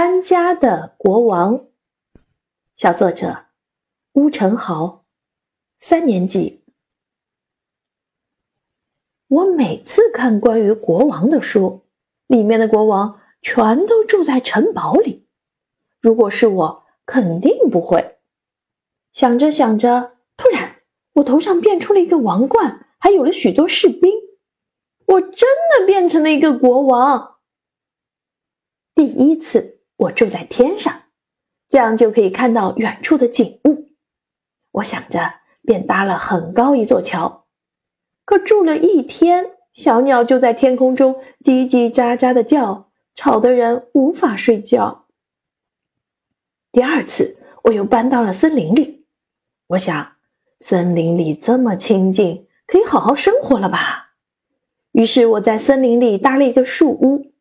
搬家的国王，小作者乌成豪，三年级。我每次看关于国王的书，里面的国王全都住在城堡里。如果是我，肯定不会。想着想着，突然我头上变出了一个王冠，还有了许多士兵。我真的变成了一个国王。第一次。我住在天上，这样就可以看到远处的景物。我想着，便搭了很高一座桥。可住了一天，小鸟就在天空中叽叽喳喳的叫，吵得人无法睡觉。第二次，我又搬到了森林里。我想，森林里这么清静，可以好好生活了吧？于是我在森林里搭了一个树屋。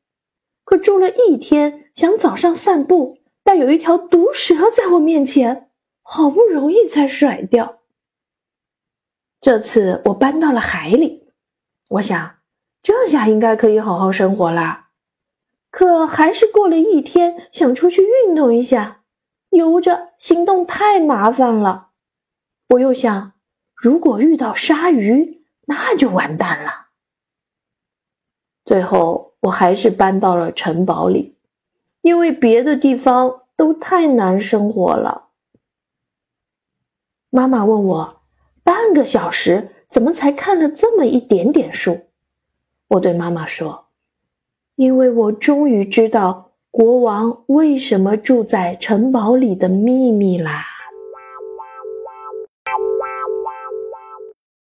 可住了一天，想早上散步，但有一条毒蛇在我面前，好不容易才甩掉。这次我搬到了海里，我想这下应该可以好好生活啦。可还是过了一天，想出去运动一下，游着行动太麻烦了。我又想，如果遇到鲨鱼，那就完蛋了。最后。我还是搬到了城堡里，因为别的地方都太难生活了。妈妈问我，半个小时怎么才看了这么一点点书？我对妈妈说，因为我终于知道国王为什么住在城堡里的秘密啦。